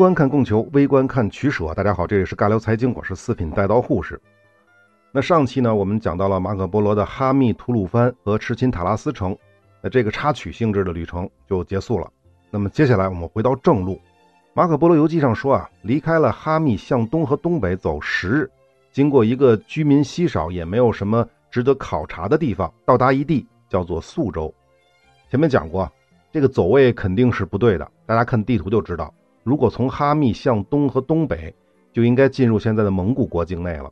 观看供求，微观看取舍。大家好，这里是尬聊财经，我是四品带刀护士。那上期呢，我们讲到了马可波罗的哈密、吐鲁番和赤钦塔拉斯城，那这个插曲性质的旅程就结束了。那么接下来我们回到正路，马可波罗游记上说啊，离开了哈密，向东和东北走十日，经过一个居民稀少也没有什么值得考察的地方，到达一地叫做宿州。前面讲过，这个走位肯定是不对的，大家看地图就知道。如果从哈密向东和东北，就应该进入现在的蒙古国境内了。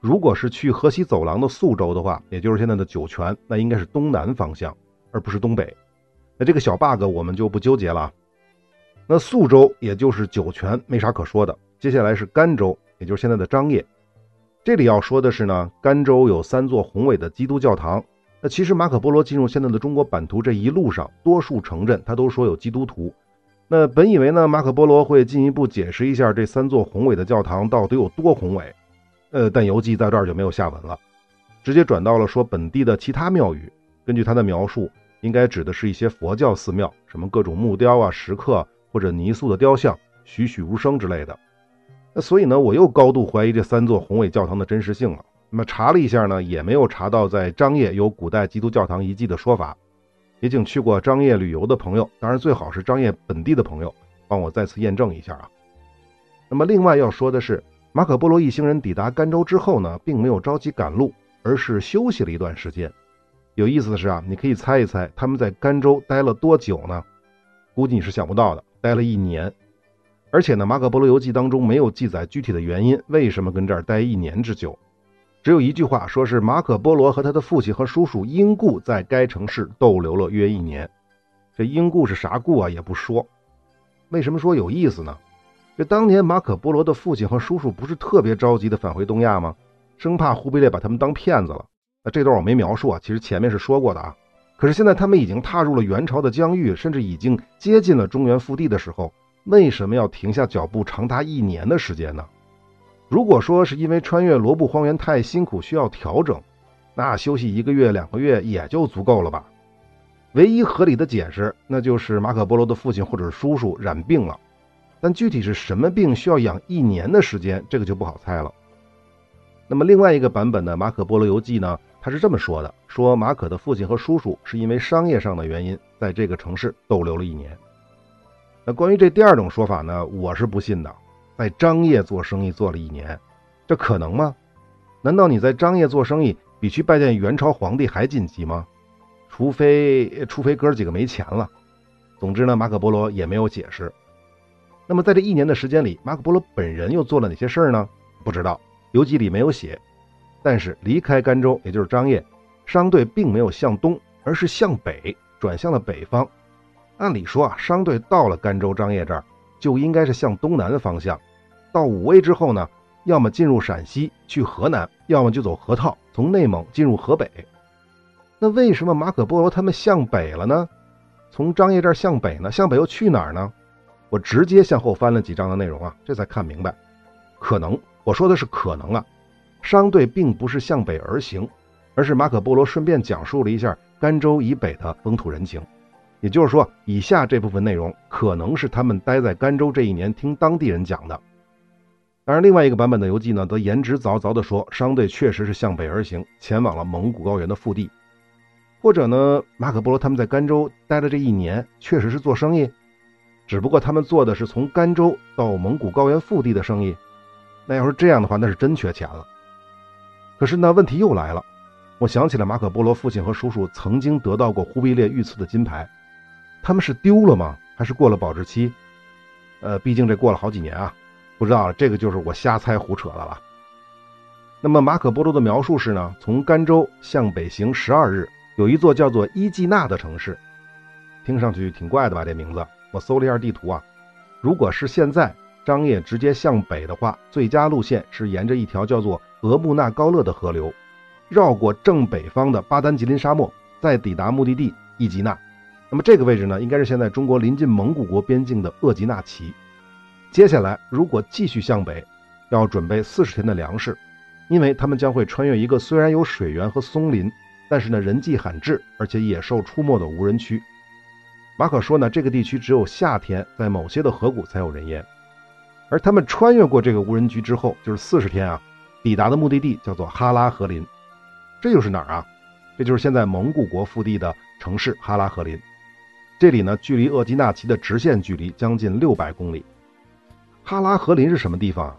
如果是去河西走廊的宿州的话，也就是现在的酒泉，那应该是东南方向，而不是东北。那这个小 bug 我们就不纠结了。那宿州也就是酒泉，没啥可说的。接下来是甘州，也就是现在的张掖。这里要说的是呢，甘州有三座宏伟的基督教堂。那其实马可波罗进入现在的中国版图这一路上，多数城镇他都说有基督徒。那本以为呢，马可波罗会进一步解释一下这三座宏伟的教堂到底有多宏伟，呃，但游记在这儿就没有下文了，直接转到了说本地的其他庙宇。根据他的描述，应该指的是一些佛教寺庙，什么各种木雕啊、石刻或者泥塑的雕像，栩栩如生之类的。那所以呢，我又高度怀疑这三座宏伟教堂的真实性了。那么查了一下呢，也没有查到在张掖有古代基督教堂遗迹的说法。也请去过张掖旅游的朋友，当然最好是张掖本地的朋友，帮我再次验证一下啊。那么另外要说的是，马可波罗一行人抵达甘州之后呢，并没有着急赶路，而是休息了一段时间。有意思的是啊，你可以猜一猜他们在甘州待了多久呢？估计你是想不到的，待了一年。而且呢，马可波罗游记当中没有记载具体的原因，为什么跟这儿待一年之久。只有一句话，说是马可波罗和他的父亲和叔叔英固在该城市逗留了约一年。这英固是啥故啊？也不说。为什么说有意思呢？这当年马可波罗的父亲和叔叔不是特别着急的返回东亚吗？生怕忽必烈把他们当骗子了。那这段我没描述啊，其实前面是说过的啊。可是现在他们已经踏入了元朝的疆域，甚至已经接近了中原腹地的时候，为什么要停下脚步长达一年的时间呢？如果说是因为穿越罗布荒原太辛苦需要调整，那休息一个月两个月也就足够了吧。唯一合理的解释，那就是马可波罗的父亲或者叔叔染病了，但具体是什么病需要养一年的时间，这个就不好猜了。那么另外一个版本的《马可波罗游记》呢，他是这么说的：说马可的父亲和叔叔是因为商业上的原因，在这个城市逗留了一年。那关于这第二种说法呢，我是不信的。在张掖做生意做了一年，这可能吗？难道你在张掖做生意比去拜见元朝皇帝还紧急吗？除非，除非哥几个没钱了。总之呢，马可波罗也没有解释。那么在这一年的时间里，马可波罗本人又做了哪些事儿呢？不知道，游记里没有写。但是离开甘州，也就是张掖，商队并没有向东，而是向北，转向了北方。按理说啊，商队到了甘州、张掖这儿。就应该是向东南的方向，到武威之后呢，要么进入陕西去河南，要么就走河套，从内蒙进入河北。那为什么马可波罗他们向北了呢？从张掖这儿向北呢？向北又去哪儿呢？我直接向后翻了几章的内容啊，这才看明白。可能我说的是可能啊，商队并不是向北而行，而是马可波罗顺便讲述了一下甘州以北的风土人情。也就是说，以下这部分内容可能是他们待在甘州这一年听当地人讲的。当然，另外一个版本的游记呢，则言之凿凿地说，商队确实是向北而行，前往了蒙古高原的腹地。或者呢，马可波罗他们在甘州待了这一年，确实是做生意，只不过他们做的是从甘州到蒙古高原腹地的生意。那要是这样的话，那是真缺钱了。可是呢，问题又来了，我想起了马可波罗父亲和叔叔曾经得到过忽必烈御赐的金牌。他们是丢了吗？还是过了保质期？呃，毕竟这过了好几年啊，不知道这个就是我瞎猜胡扯的了。那么马可波罗的描述是呢，从甘州向北行十二日，有一座叫做伊季纳的城市，听上去挺怪的吧？这名字，我搜了一下地图啊，如果是现在张掖直接向北的话，最佳路线是沿着一条叫做额木纳高勒的河流，绕过正北方的巴丹吉林沙漠，再抵达目的地伊吉纳。那么这个位置呢，应该是现在中国临近蒙古国边境的鄂吉纳旗。接下来，如果继续向北，要准备四十天的粮食，因为他们将会穿越一个虽然有水源和松林，但是呢人迹罕至，而且野兽出没的无人区。马可说呢，这个地区只有夏天在某些的河谷才有人烟，而他们穿越过这个无人区之后，就是四十天啊，抵达的目的地叫做哈拉和林。这又是哪儿啊？这就是现在蒙古国腹地的城市哈拉和林。这里呢，距离鄂济纳旗的直线距离将近六百公里。哈拉和林是什么地方？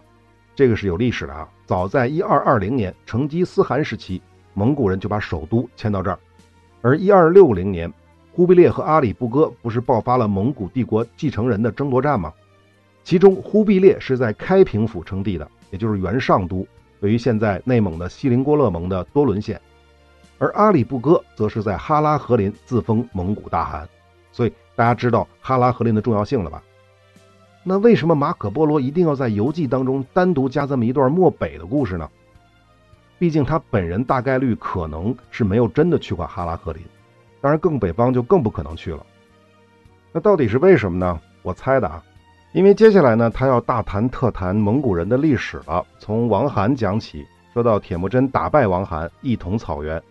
这个是有历史的啊。早在一二二零年成吉思汗时期，蒙古人就把首都迁到这儿。而一二六零年，忽必烈和阿里不哥不是爆发了蒙古帝国继承人的争夺战吗？其中，忽必烈是在开平府称帝的，也就是原上都，位于现在内蒙的锡林郭勒盟的多伦县。而阿里不哥则是在哈拉和林自封蒙古大汗。所以大家知道哈拉和林的重要性了吧？那为什么马可波罗一定要在游记当中单独加这么一段漠北的故事呢？毕竟他本人大概率可能是没有真的去过哈拉和林，当然更北方就更不可能去了。那到底是为什么呢？我猜的啊，因为接下来呢，他要大谈特谈蒙古人的历史了，从王罕讲起，说到铁木真打败王罕，一统草原，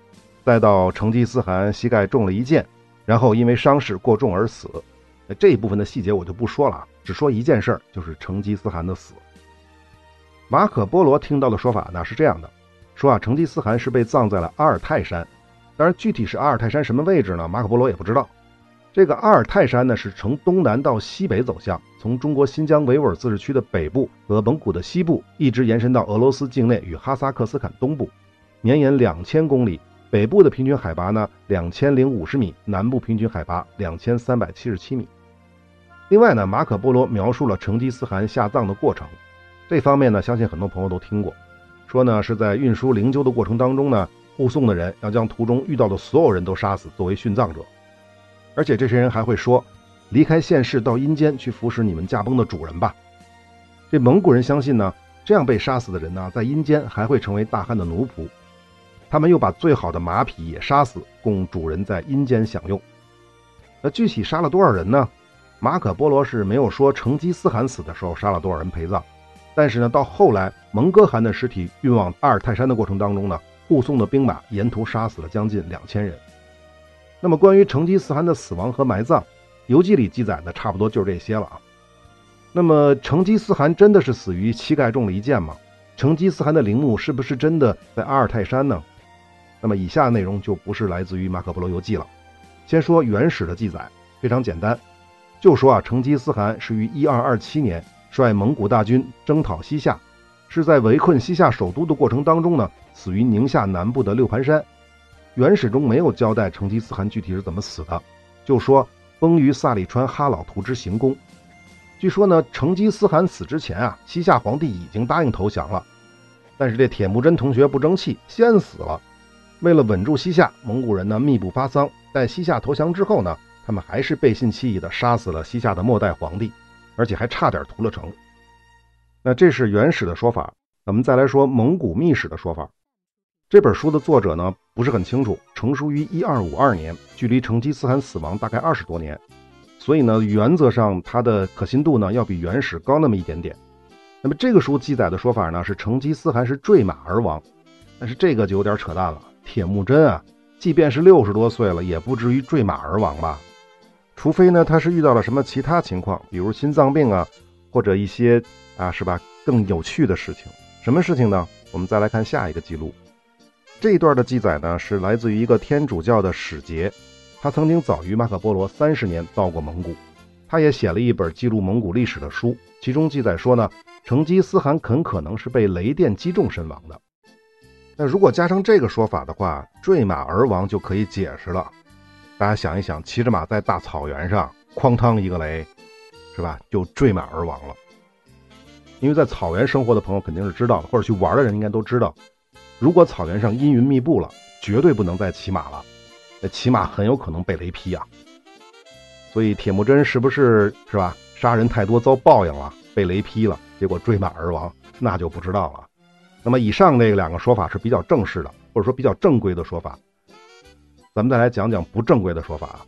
再到成吉思汗膝盖中了一箭，然后因为伤势过重而死。那这一部分的细节我就不说了啊。只说一件事儿，就是成吉思汗的死。马可波罗听到的说法呢是这样的：说啊，成吉思汗是被葬在了阿尔泰山。当然，具体是阿尔泰山什么位置呢？马可波罗也不知道。这个阿尔泰山呢，是从东南到西北走向，从中国新疆维吾尔自治区的北部和蒙古的西部，一直延伸到俄罗斯境内与哈萨克斯坦东部，绵延两千公里。北部的平均海拔呢两千零五十米，南部平均海拔两千三百七十七米。另外呢，马可波罗描述了成吉思汗下葬的过程，这方面呢，相信很多朋友都听过。说呢是在运输灵柩的过程当中呢，护送的人要将途中遇到的所有人都杀死，作为殉葬者。而且这些人还会说，离开现世到阴间去服侍你们驾崩的主人吧。这蒙古人相信呢，这样被杀死的人呢，在阴间还会成为大汉的奴仆。他们又把最好的马匹也杀死，供主人在阴间享用。那具体杀了多少人呢？马可波罗是没有说成吉思汗死的时候杀了多少人陪葬，但是呢，到后来蒙哥汗的尸体运往阿尔泰山的过程当中呢，护送的兵马沿途杀死了将近两千人。那么关于成吉思汗的死亡和埋葬，游记里记载的差不多就是这些了啊。那么成吉思汗真的是死于膝盖中了一箭吗？成吉思汗的陵墓是不是真的在阿尔泰山呢？那么以下内容就不是来自于马可波罗游记了。先说原始的记载，非常简单。就说啊，成吉思汗是于一二二七年率蒙古大军征讨西夏，是在围困西夏首都的过程当中呢，死于宁夏南部的六盘山。原始中没有交代成吉思汗具体是怎么死的，就说崩于萨里川哈老图之行宫。据说呢，成吉思汗死之前啊，西夏皇帝已经答应投降了，但是这铁木真同学不争气，先死了。为了稳住西夏，蒙古人呢密不发丧，在西夏投降之后呢。他们还是背信弃义的杀死了西夏的末代皇帝，而且还差点屠了城。那这是原始的说法。咱们再来说蒙古秘史的说法。这本书的作者呢不是很清楚，成书于一二五二年，距离成吉思汗死亡大概二十多年，所以呢原则上它的可信度呢要比原始高那么一点点。那么这个书记载的说法呢是成吉思汗是坠马而亡，但是这个就有点扯淡了。铁木真啊，即便是六十多岁了，也不至于坠马而亡吧？除非呢，他是遇到了什么其他情况，比如心脏病啊，或者一些啊，是吧，更有趣的事情。什么事情呢？我们再来看下一个记录。这一段的记载呢，是来自于一个天主教的使节，他曾经早于马可波罗三十年到过蒙古，他也写了一本记录蒙古历史的书，其中记载说呢，成吉思汗很可能是被雷电击中身亡的。那如果加上这个说法的话，坠马而亡就可以解释了。大家想一想，骑着马在大草原上，哐当一个雷，是吧？就坠马而亡了。因为在草原生活的朋友肯定是知道的，或者去玩的人应该都知道，如果草原上阴云密布了，绝对不能再骑马了，那骑马很有可能被雷劈啊。所以铁木真是不是是吧？杀人太多遭报应了，被雷劈了，结果坠马而亡，那就不知道了。那么以上这两个说法是比较正式的，或者说比较正规的说法。咱们再来讲讲不正规的说法啊。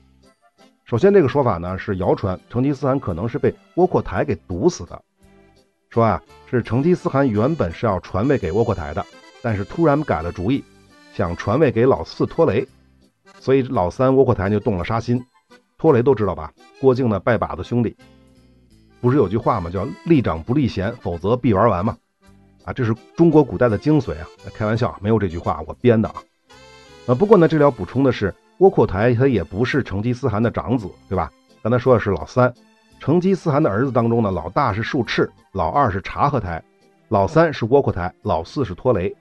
首先，这个说法呢是谣传，成吉思汗可能是被窝阔台给毒死的。说啊，是成吉思汗原本是要传位给窝阔台的，但是突然改了主意，想传位给老四拖雷，所以老三窝阔台就动了杀心。拖雷都知道吧？郭靖的拜把子兄弟。不是有句话吗？叫“立长不立贤，否则必玩完”嘛。啊，这是中国古代的精髓啊！开玩笑，没有这句话，我编的啊。啊，不过呢，这里要补充的是，窝阔台他也不是成吉思汗的长子，对吧？刚才说的是老三，成吉思汗的儿子当中呢，老大是术赤，老二是察合台，老三是窝阔台，老四是拖雷。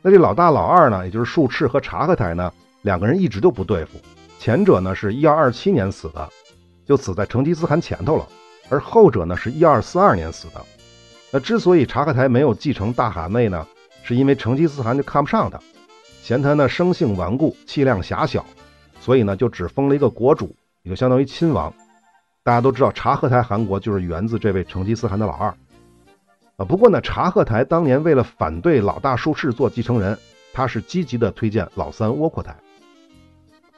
那这老大老二呢，也就是术赤和察合台呢，两个人一直都不对付。前者呢是一二二七年死的，就死在成吉思汗前头了，而后者呢是一二四二年死的。那之所以察合台没有继承大汗位呢，是因为成吉思汗就看不上他，嫌他呢生性顽固，气量狭小，所以呢就只封了一个国主，也就相当于亲王。大家都知道察合台汗国就是源自这位成吉思汗的老二。啊，不过呢察合台当年为了反对老大术赤做继承人，他是积极的推荐老三窝阔台。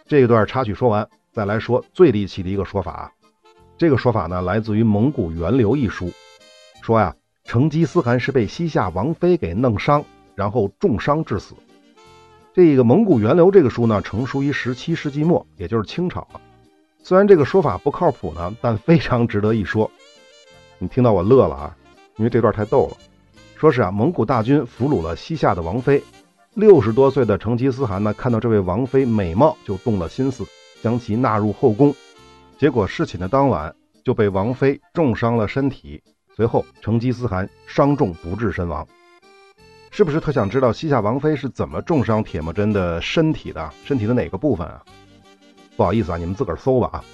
这一段插曲说完，再来说最离奇的一个说法。这个说法呢，来自于《蒙古源流》一书，说呀，成吉思汗是被西夏王妃给弄伤，然后重伤致死。这个《蒙古源流》这个书呢，成书于十七世纪末，也就是清朝。虽然这个说法不靠谱呢，但非常值得一说。你听到我乐了啊，因为这段太逗了。说是啊，蒙古大军俘虏了西夏的王妃。六十多岁的成吉思汗呢，看到这位王妃美貌，就动了心思，将其纳入后宫。结果侍寝的当晚，就被王妃重伤了身体。随后，成吉思汗伤重不治身亡。是不是特想知道西夏王妃是怎么重伤铁木真的身体的？身体的哪个部分啊？不好意思啊，你们自个儿搜吧啊！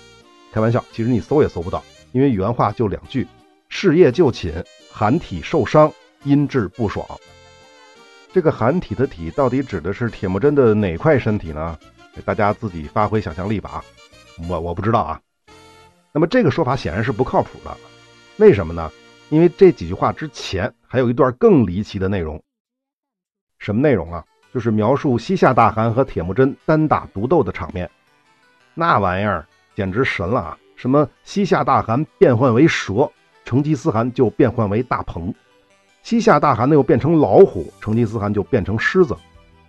开玩笑，其实你搜也搜不到，因为原话就两句：事业就寝，寒体受伤，阴质不爽。这个寒体的体到底指的是铁木真的哪块身体呢？大家自己发挥想象力吧！我我不知道啊。那么这个说法显然是不靠谱的，为什么呢？因为这几句话之前还有一段更离奇的内容。什么内容啊？就是描述西夏大汗和铁木真单打独斗的场面。那玩意儿简直神了啊！什么西夏大汗变换为蛇，成吉思汗就变换为大鹏。西夏大汗呢又变成老虎，成吉思汗就变成狮子；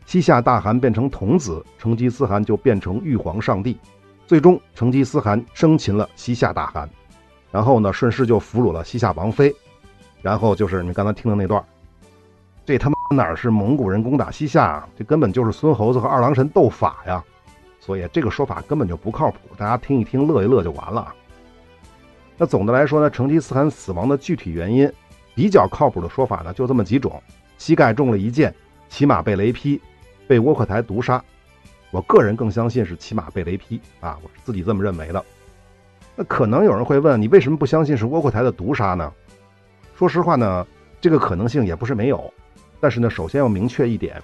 西夏大汗变成童子，成吉思汗就变成玉皇上帝。最终，成吉思汗生擒了西夏大汗，然后呢，顺势就俘虏了西夏王妃。然后就是你刚才听的那段，这他妈哪是蒙古人攻打西夏啊？这根本就是孙猴子和二郎神斗法呀！所以这个说法根本就不靠谱，大家听一听乐一乐就完了。那总的来说呢，成吉思汗死亡的具体原因。比较靠谱的说法呢，就这么几种：膝盖中了一箭，骑马被雷劈，被窝阔台毒杀。我个人更相信是骑马被雷劈啊，我是自己这么认为的。那可能有人会问，你为什么不相信是窝阔台的毒杀呢？说实话呢，这个可能性也不是没有。但是呢，首先要明确一点，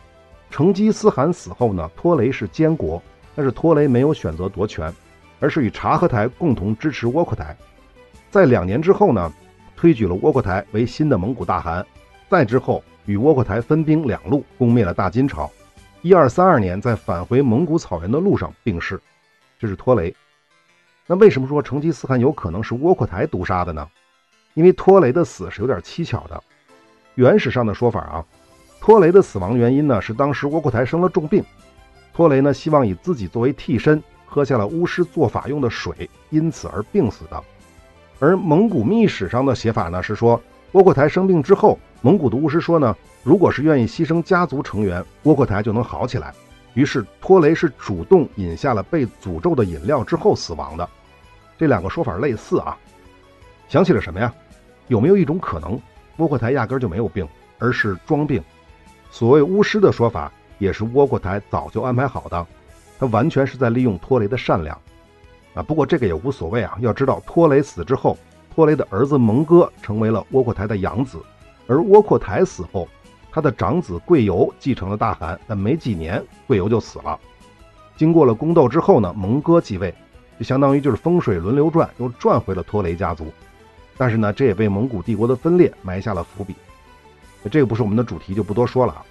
成吉思汗死后呢，拖雷是监国，但是拖雷没有选择夺权，而是与察合台共同支持窝阔台。在两年之后呢。推举了窝阔台为新的蒙古大汗，再之后与窝阔台分兵两路攻灭了大金朝。一二三二年，在返回蒙古草原的路上病逝，这是拖雷。那为什么说成吉思汗有可能是窝阔台毒杀的呢？因为拖雷的死是有点蹊跷的。原始上的说法啊，拖雷的死亡原因呢是当时窝阔台生了重病，拖雷呢希望以自己作为替身，喝下了巫师做法用的水，因此而病死的。而蒙古秘史上的写法呢，是说窝阔台生病之后，蒙古的巫师说呢，如果是愿意牺牲家族成员，窝阔台就能好起来。于是托雷是主动饮下了被诅咒的饮料之后死亡的。这两个说法类似啊。想起了什么呀？有没有一种可能，窝阔台压根就没有病，而是装病？所谓巫师的说法，也是窝阔台早就安排好的，他完全是在利用托雷的善良。啊，不过这个也无所谓啊。要知道，托雷死之后，托雷的儿子蒙哥成为了窝阔台的养子，而窝阔台死后，他的长子贵由继承了大汗。但没几年，贵由就死了。经过了宫斗之后呢，蒙哥继位，就相当于就是风水轮流转，又转回了托雷家族。但是呢，这也为蒙古帝国的分裂埋下了伏笔。这个不是我们的主题，就不多说了啊。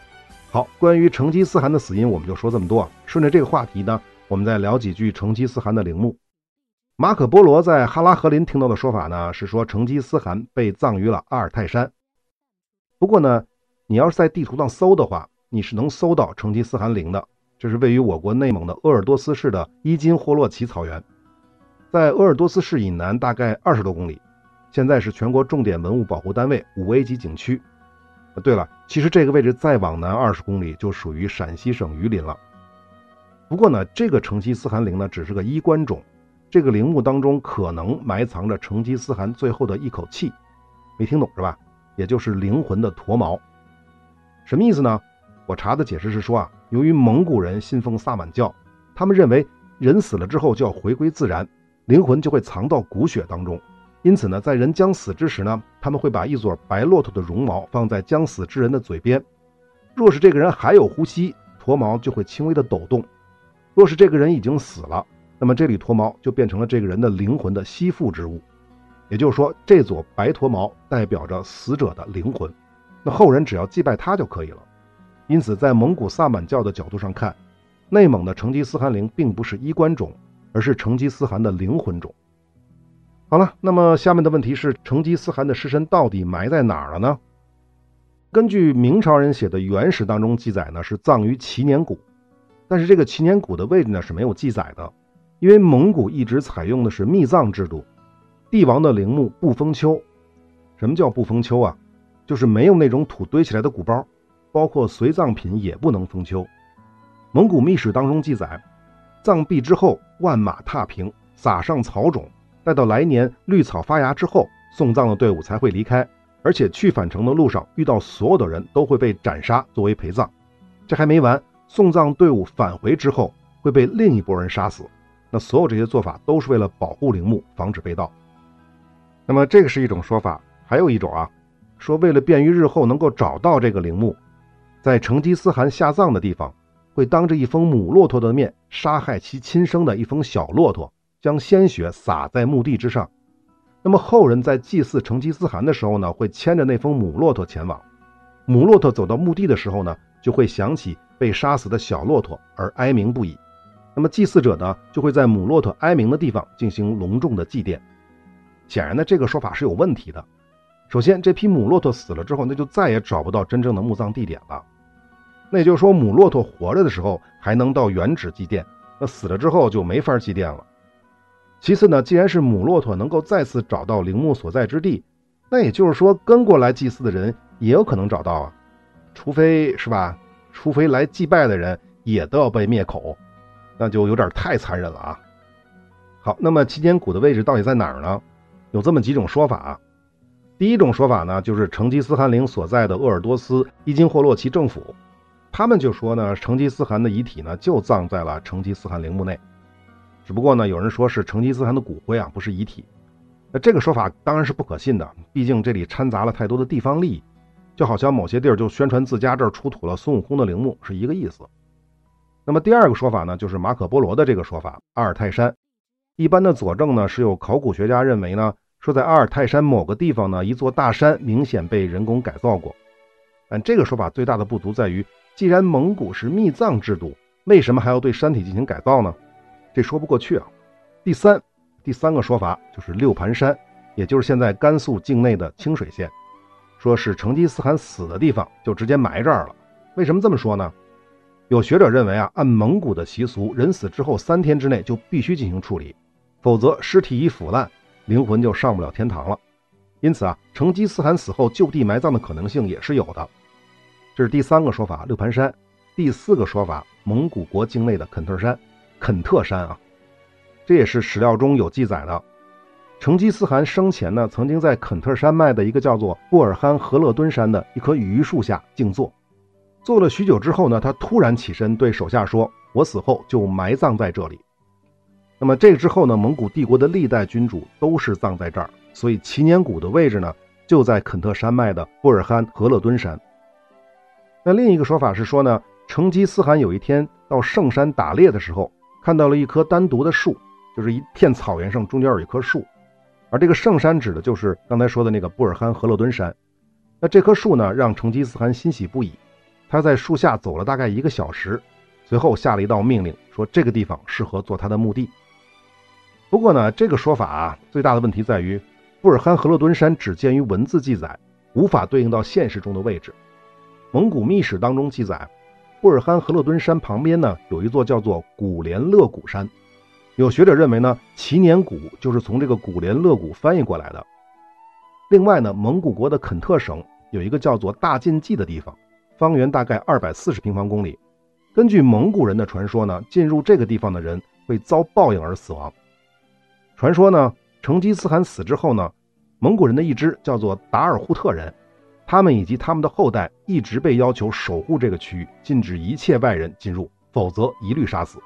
好，关于成吉思汗的死因，我们就说这么多。顺着这个话题呢，我们再聊几句成吉思汗的陵墓。马可波罗在哈拉和林听到的说法呢，是说成吉思汗被葬于了阿尔泰山。不过呢，你要是在地图上搜的话，你是能搜到成吉思汗陵的。这是位于我国内蒙的鄂尔多斯市的伊金霍洛旗草原，在鄂尔多斯市以南大概二十多公里。现在是全国重点文物保护单位五 A 级景区。对了，其实这个位置再往南二十公里就属于陕西省榆林了。不过呢，这个成吉思汗陵呢只是个衣冠冢，这个陵墓当中可能埋藏着成吉思汗最后的一口气，没听懂是吧？也就是灵魂的驼毛。什么意思呢？我查的解释是说啊，由于蒙古人信奉萨满教，他们认为人死了之后就要回归自然，灵魂就会藏到骨血当中。因此呢，在人将死之时呢，他们会把一撮白骆驼的绒毛放在将死之人的嘴边。若是这个人还有呼吸，驼毛就会轻微的抖动；若是这个人已经死了，那么这缕驼毛就变成了这个人的灵魂的吸附之物。也就是说，这撮白驼毛代表着死者的灵魂，那后人只要祭拜他就可以了。因此，在蒙古萨满教的角度上看，内蒙的成吉思汗陵并不是衣冠冢，而是成吉思汗的灵魂冢。好了，那么下面的问题是，成吉思汗的尸身到底埋在哪儿了呢？根据明朝人写的原史当中记载呢，是葬于祈年谷，但是这个祈年谷的位置呢是没有记载的，因为蒙古一直采用的是密葬制度，帝王的陵墓不封丘。什么叫不封丘啊？就是没有那种土堆起来的鼓包，包括随葬品也不能封丘。蒙古秘史当中记载，葬毕之后，万马踏平，撒上草种。待到来年绿草发芽之后，送葬的队伍才会离开，而且去返程的路上遇到所有的人都会被斩杀作为陪葬。这还没完，送葬队伍返回之后会被另一拨人杀死。那所有这些做法都是为了保护陵墓，防止被盗。那么这个是一种说法，还有一种啊，说为了便于日后能够找到这个陵墓，在成吉思汗下葬的地方，会当着一封母骆驼的面杀害其亲生的一封小骆驼。将鲜血洒在墓地之上，那么后人在祭祀成吉思汗的时候呢，会牵着那封母骆驼前往。母骆驼走到墓地的时候呢，就会想起被杀死的小骆驼而哀鸣不已。那么祭祀者呢，就会在母骆驼哀鸣的地方进行隆重的祭奠。显然呢，这个说法是有问题的。首先，这批母骆驼死了之后，那就再也找不到真正的墓葬地点了。那也就是说，母骆驼活着的时候还能到原址祭奠，那死了之后就没法祭奠了。其次呢，既然是母骆驼能够再次找到陵墓所在之地，那也就是说跟过来祭祀的人也有可能找到啊，除非是吧？除非来祭拜的人也都要被灭口，那就有点太残忍了啊。好，那么祈年谷的位置到底在哪儿呢？有这么几种说法。第一种说法呢，就是成吉思汗陵所在的鄂尔多斯伊金霍洛旗政府，他们就说呢，成吉思汗的遗体呢就葬在了成吉思汗陵墓内。只不过呢，有人说是成吉思汗的骨灰啊，不是遗体。那这个说法当然是不可信的，毕竟这里掺杂了太多的地方利益，就好像某些地儿就宣传自家这儿出土了孙悟空的陵墓是一个意思。那么第二个说法呢，就是马可波罗的这个说法，阿尔泰山。一般的佐证呢，是有考古学家认为呢，说在阿尔泰山某个地方呢，一座大山明显被人工改造过。但这个说法最大的不足在于，既然蒙古是密葬制度，为什么还要对山体进行改造呢？这说不过去啊！第三，第三个说法就是六盘山，也就是现在甘肃境内的清水县，说是成吉思汗死的地方，就直接埋这儿了。为什么这么说呢？有学者认为啊，按蒙古的习俗，人死之后三天之内就必须进行处理，否则尸体一腐烂，灵魂就上不了天堂了。因此啊，成吉思汗死后就地埋葬的可能性也是有的。这是第三个说法，六盘山。第四个说法，蒙古国境内的肯特山。肯特山啊，这也是史料中有记载的。成吉思汗生前呢，曾经在肯特山脉的一个叫做布尔罕和勒敦山的一棵榆树下静坐，坐了许久之后呢，他突然起身对手下说：“我死后就埋葬在这里。”那么这之后呢，蒙古帝国的历代君主都是葬在这儿，所以祈年谷的位置呢就在肯特山脉的布尔罕和勒敦山。那另一个说法是说呢，成吉思汗有一天到圣山打猎的时候。看到了一棵单独的树，就是一片草原上中间有一棵树，而这个圣山指的就是刚才说的那个布尔罕和勒敦山。那这棵树呢，让成吉思汗欣喜不已。他在树下走了大概一个小时，随后下了一道命令，说这个地方适合做他的墓地。不过呢，这个说法啊，最大的问题在于布尔罕和勒敦山只见于文字记载，无法对应到现实中的位置。蒙古秘史当中记载。布尔罕和勒敦山旁边呢，有一座叫做古连勒谷山。有学者认为呢，祈年谷就是从这个古连勒谷翻译过来的。另外呢，蒙古国的肯特省有一个叫做大晋冀的地方，方圆大概二百四十平方公里。根据蒙古人的传说呢，进入这个地方的人会遭报应而死亡。传说呢，成吉思汗死之后呢，蒙古人的一支叫做达尔扈特人，他们以及他们的后代一直被要求守护这个区域，禁止一切外人进入，否则一律杀死。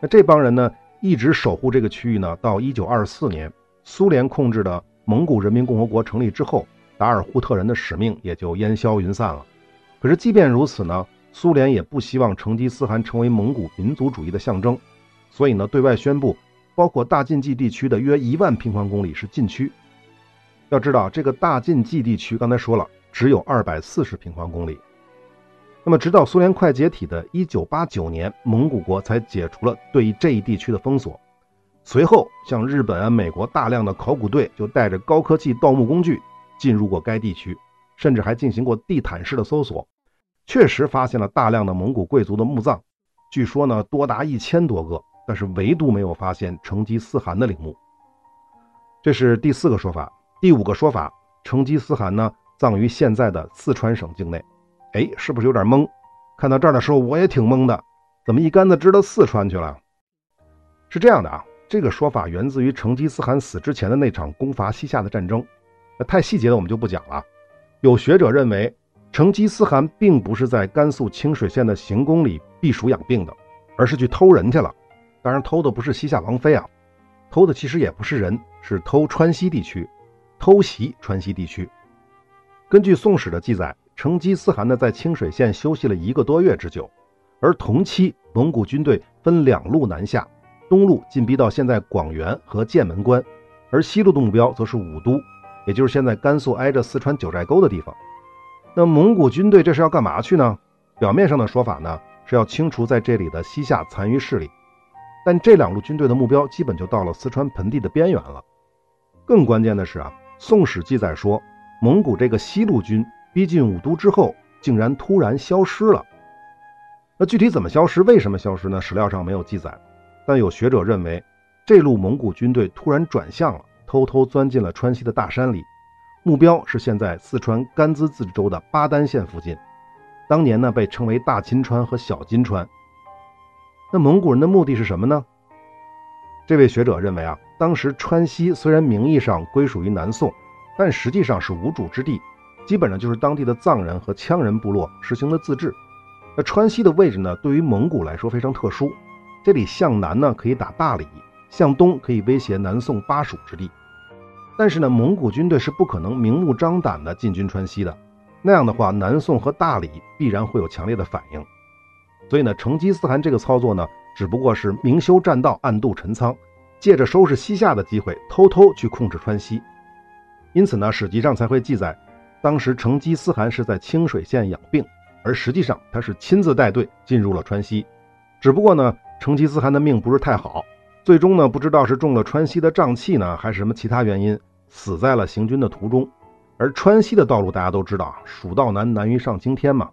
那这帮人呢，一直守护这个区域呢，到一九二四年，苏联控制的蒙古人民共和国成立之后，达尔扈特人的使命也就烟消云散了。可是即便如此呢？苏联也不希望成吉思汗成为蒙古民族主义的象征，所以呢，对外宣布，包括大禁忌地区的约一万平方公里是禁区。要知道，这个大禁忌地区刚才说了，只有二百四十平方公里。那么，直到苏联快解体的一九八九年，蒙古国才解除了对这一地区的封锁。随后，像日本啊、美国大量的考古队就带着高科技盗墓工具进入过该地区，甚至还进行过地毯式的搜索。确实发现了大量的蒙古贵族的墓葬，据说呢多达一千多个，但是唯独没有发现成吉思汗的陵墓。这是第四个说法。第五个说法，成吉思汗呢葬于现在的四川省境内。哎，是不是有点懵？看到这儿的时候我也挺懵的，怎么一竿子支到四川去了？是这样的啊，这个说法源自于成吉思汗死之前的那场攻伐西夏的战争。那太细节的我们就不讲了。有学者认为。成吉思汗并不是在甘肃清水县的行宫里避暑养病的，而是去偷人去了。当然，偷的不是西夏王妃啊，偷的其实也不是人，是偷川西地区，偷袭川西地区。根据《宋史》的记载，成吉思汗呢在清水县休息了一个多月之久，而同期蒙古军队分两路南下，东路进逼到现在广元和剑门关，而西路的目标则是武都，也就是现在甘肃挨着四川九寨沟的地方。那蒙古军队这是要干嘛去呢？表面上的说法呢是要清除在这里的西夏残余势力，但这两路军队的目标基本就到了四川盆地的边缘了。更关键的是啊，《宋史》记载说，蒙古这个西路军逼近武都之后，竟然突然消失了。那具体怎么消失？为什么消失呢？史料上没有记载，但有学者认为，这路蒙古军队突然转向了，偷偷钻进了川西的大山里。目标是现在四川甘孜自治州的巴丹县附近，当年呢被称为大金川和小金川。那蒙古人的目的是什么呢？这位学者认为啊，当时川西虽然名义上归属于南宋，但实际上是无主之地，基本上就是当地的藏人和羌人部落实行的自治。那川西的位置呢，对于蒙古来说非常特殊，这里向南呢可以打大理，向东可以威胁南宋巴蜀之地。但是呢，蒙古军队是不可能明目张胆的进军川西的，那样的话，南宋和大理必然会有强烈的反应。所以呢，成吉思汗这个操作呢，只不过是明修栈道，暗度陈仓，借着收拾西夏的机会，偷偷去控制川西。因此呢，史籍上才会记载，当时成吉思汗是在清水县养病，而实际上他是亲自带队进入了川西。只不过呢，成吉思汗的命不是太好。最终呢，不知道是中了川西的瘴气呢，还是什么其他原因，死在了行军的途中。而川西的道路大家都知道，蜀道难，难于上青天嘛，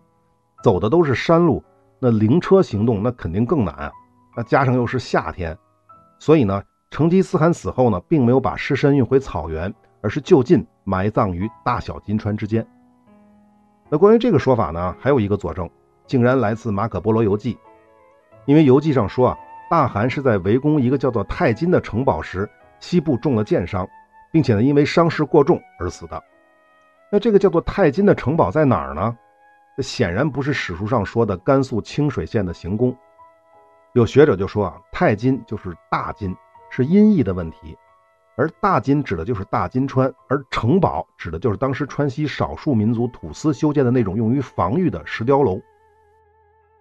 走的都是山路，那灵车行动那肯定更难啊。那加上又是夏天，所以呢，成吉思汗死后呢，并没有把尸身运回草原，而是就近埋葬于大小金川之间。那关于这个说法呢，还有一个佐证，竟然来自《马可波罗游记》，因为游记上说啊。大汗是在围攻一个叫做太金的城堡时，膝部中了箭伤，并且呢，因为伤势过重而死的。那这个叫做泰金的城堡在哪儿呢？这显然不是史书上说的甘肃清水县的行宫。有学者就说啊，太金就是大金，是音译的问题，而大金指的就是大金川，而城堡指的就是当时川西少数民族土司修建的那种用于防御的石雕楼。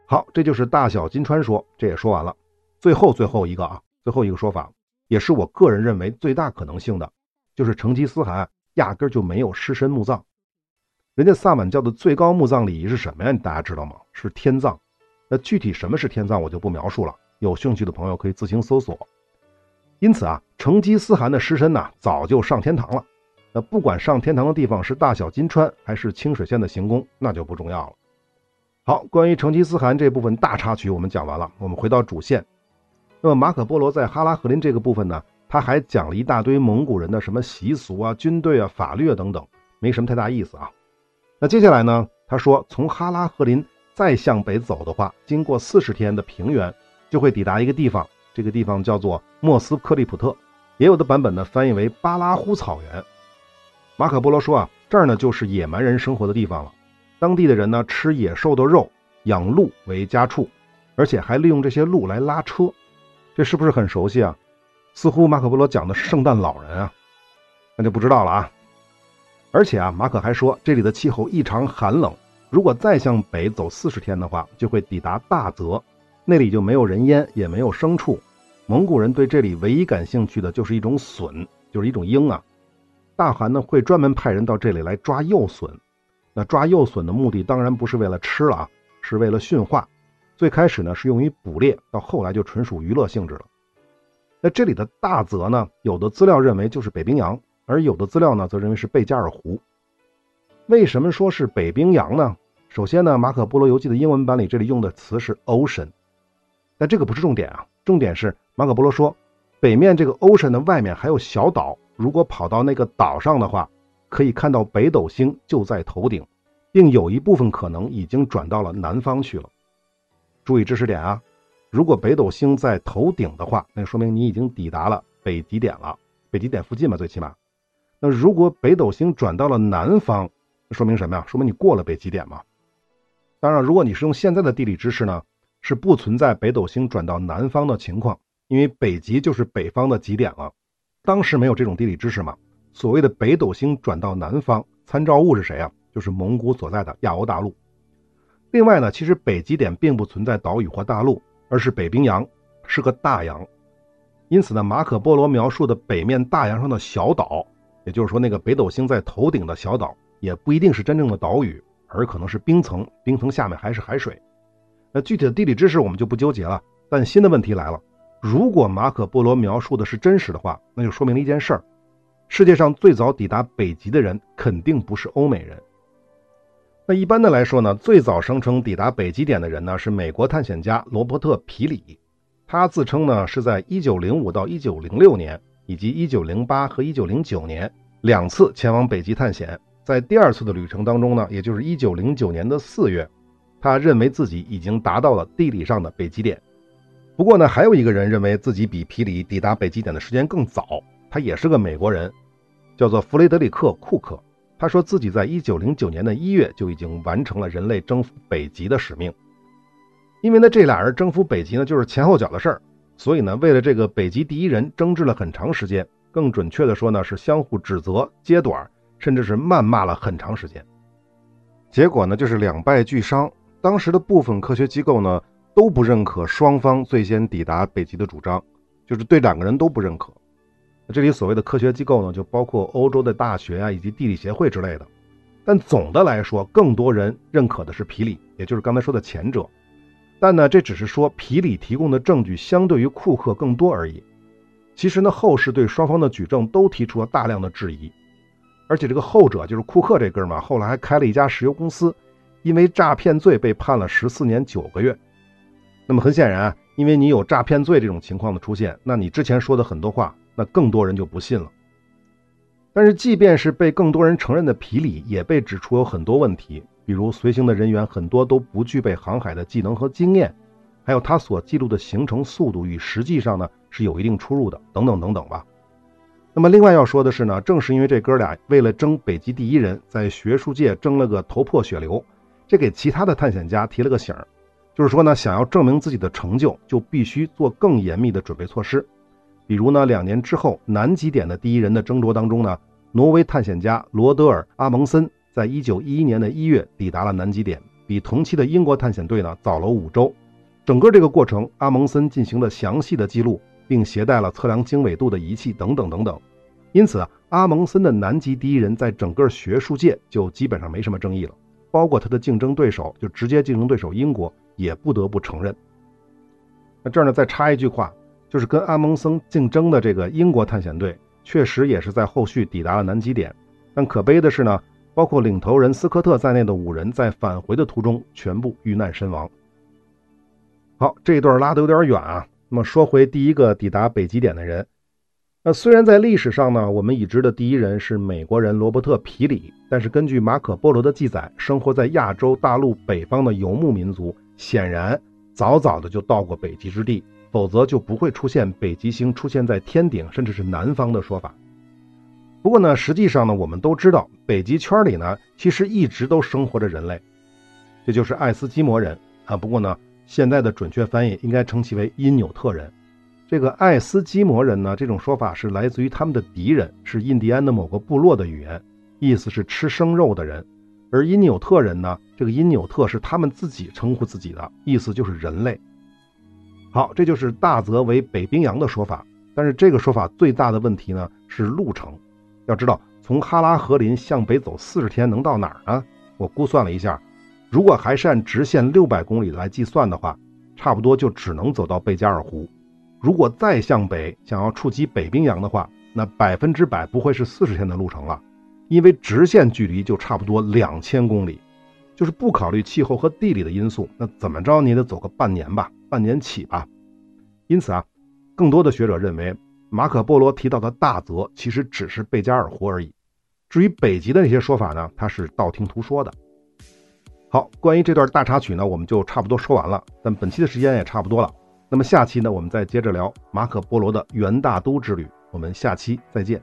好，这就是大小金川说，这也说完了。最后最后一个啊，最后一个说法，也是我个人认为最大可能性的，就是成吉思汗压根就没有尸身墓葬。人家萨满教的最高墓葬礼仪是什么呀？大家知道吗？是天葬。那具体什么是天葬，我就不描述了。有兴趣的朋友可以自行搜索。因此啊，成吉思汗的尸身呢，早就上天堂了。那不管上天堂的地方是大小金川还是清水县的行宫，那就不重要了。好，关于成吉思汗这部分大插曲我们讲完了，我们回到主线。那么马可波罗在哈拉河林这个部分呢，他还讲了一大堆蒙古人的什么习俗啊、军队啊、法律啊等等，没什么太大意思啊。那接下来呢？他说，从哈拉赫林再向北走的话，经过四十天的平原，就会抵达一个地方，这个地方叫做莫斯克利普特，也有的版本呢翻译为巴拉呼草原。马可波罗说啊，这儿呢就是野蛮人生活的地方了，当地的人呢吃野兽的肉，养鹿为家畜，而且还利用这些鹿来拉车，这是不是很熟悉啊？似乎马可波罗讲的是圣诞老人啊，那就不知道了啊。而且啊，马可还说这里的气候异常寒冷，如果再向北走四十天的话，就会抵达大泽，那里就没有人烟，也没有牲畜。蒙古人对这里唯一感兴趣的就是一种隼，就是一种鹰啊。大汗呢会专门派人到这里来抓幼隼，那抓幼隼的目的当然不是为了吃了啊，是为了驯化。最开始呢是用于捕猎，到后来就纯属娱乐性质了。那这里的大泽呢，有的资料认为就是北冰洋。而有的资料呢，则认为是贝加尔湖。为什么说是北冰洋呢？首先呢，《马可波罗游记》的英文版里这里用的词是 ocean，但这个不是重点啊。重点是马可波罗说，北面这个 ocean 的外面还有小岛，如果跑到那个岛上的话，可以看到北斗星就在头顶，并有一部分可能已经转到了南方去了。注意知识点啊，如果北斗星在头顶的话，那说明你已经抵达了北极点了，北极点附近嘛，最起码。那如果北斗星转到了南方，说明什么呀？说明你过了北极点嘛。当然，如果你是用现在的地理知识呢，是不存在北斗星转到南方的情况，因为北极就是北方的极点了。当时没有这种地理知识嘛。所谓的北斗星转到南方，参照物是谁啊？就是蒙古所在的亚欧大陆。另外呢，其实北极点并不存在岛屿或大陆，而是北冰洋，是个大洋。因此呢，马可波罗描述的北面大洋上的小岛。也就是说，那个北斗星在头顶的小岛也不一定是真正的岛屿，而可能是冰层，冰层下面还是海水。那具体的地理知识我们就不纠结了。但新的问题来了：如果马可波罗描述的是真实的话，那就说明了一件事儿：世界上最早抵达北极的人肯定不是欧美人。那一般的来说呢，最早声称抵达北极点的人呢是美国探险家罗伯特·皮里，他自称呢是在1905到1906年。以及1908和1909年两次前往北极探险，在第二次的旅程当中呢，也就是1909年的四月，他认为自己已经达到了地理上的北极点。不过呢，还有一个人认为自己比皮里抵达北极点的时间更早，他也是个美国人，叫做弗雷德里克·库克。他说自己在1909年的一月就已经完成了人类征服北极的使命。因为呢，这俩人征服北极呢，就是前后脚的事儿。所以呢，为了这个北极第一人争执了很长时间，更准确的说呢，是相互指责、揭短，甚至是谩骂了很长时间。结果呢，就是两败俱伤。当时的部分科学机构呢，都不认可双方最先抵达北极的主张，就是对两个人都不认可。这里所谓的科学机构呢，就包括欧洲的大学啊，以及地理协会之类的。但总的来说，更多人认可的是皮里，也就是刚才说的前者。但呢，这只是说皮里提供的证据相对于库克更多而已。其实呢，后世对双方的举证都提出了大量的质疑，而且这个后者就是库克这哥们儿，后来还开了一家石油公司，因为诈骗罪被判了十四年九个月。那么很显然，因为你有诈骗罪这种情况的出现，那你之前说的很多话，那更多人就不信了。但是，即便是被更多人承认的皮里，也被指出有很多问题。比如随行的人员很多都不具备航海的技能和经验，还有他所记录的行程速度与实际上呢是有一定出入的，等等等等吧。那么另外要说的是呢，正是因为这哥俩为了争北极第一人，在学术界争了个头破血流，这给其他的探险家提了个醒儿，就是说呢，想要证明自己的成就，就必须做更严密的准备措施。比如呢，两年之后南极点的第一人的争夺当中呢，挪威探险家罗德尔·阿蒙森。在一九一一年的一月抵达了南极点，比同期的英国探险队呢早了五周。整个这个过程，阿蒙森进行了详细的记录，并携带了测量经纬度的仪器等等等等。因此，阿蒙森的南极第一人在整个学术界就基本上没什么争议了，包括他的竞争对手，就直接竞争对手英国也不得不承认。那这儿呢再插一句话，就是跟阿蒙森竞争的这个英国探险队，确实也是在后续抵达了南极点，但可悲的是呢。包括领头人斯科特在内的五人在返回的途中全部遇难身亡。好，这一段拉得有点远啊。那么说回第一个抵达北极点的人，那虽然在历史上呢，我们已知的第一人是美国人罗伯特·皮里，但是根据马可·波罗的记载，生活在亚洲大陆北方的游牧民族，显然早早的就到过北极之地，否则就不会出现北极星出现在天顶，甚至是南方的说法。不过呢，实际上呢，我们都知道，北极圈里呢，其实一直都生活着人类，这就是爱斯基摩人啊。不过呢，现在的准确翻译应该称其为因纽特人。这个爱斯基摩人呢，这种说法是来自于他们的敌人，是印第安的某个部落的语言，意思是吃生肉的人。而因纽特人呢，这个因纽特是他们自己称呼自己的，意思就是人类。好，这就是大泽为北冰洋的说法。但是这个说法最大的问题呢是路程。要知道，从哈拉河林向北走四十天能到哪儿呢？我估算了一下，如果还是按直线六百公里来计算的话，差不多就只能走到贝加尔湖。如果再向北，想要触及北冰洋的话，那百分之百不会是四十天的路程了，因为直线距离就差不多两千公里，就是不考虑气候和地理的因素，那怎么着你也得走个半年吧，半年起吧。因此啊，更多的学者认为，马可波罗提到的大泽其实只是贝加尔湖而已。至于北极的那些说法呢，他是道听途说的。好，关于这段大插曲呢，我们就差不多说完了，但本期的时间也差不多了。那么下期呢，我们再接着聊马可波罗的元大都之旅。我们下期再见。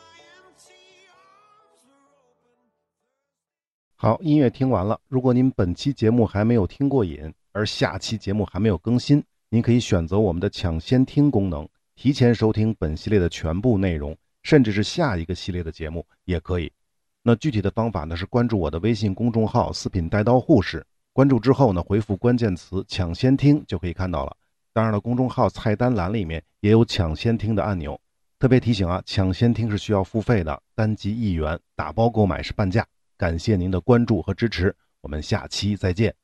好，音乐听完了。如果您本期节目还没有听过瘾，而下期节目还没有更新，您可以选择我们的抢先听功能，提前收听本系列的全部内容，甚至是下一个系列的节目也可以。那具体的方法呢？是关注我的微信公众号“四品带刀护士”。关注之后呢，回复关键词“抢先听”就可以看到了。当然了，公众号菜单栏里面也有“抢先听”的按钮。特别提醒啊，“抢先听”是需要付费的，单集一元，打包购买是半价。感谢您的关注和支持，我们下期再见。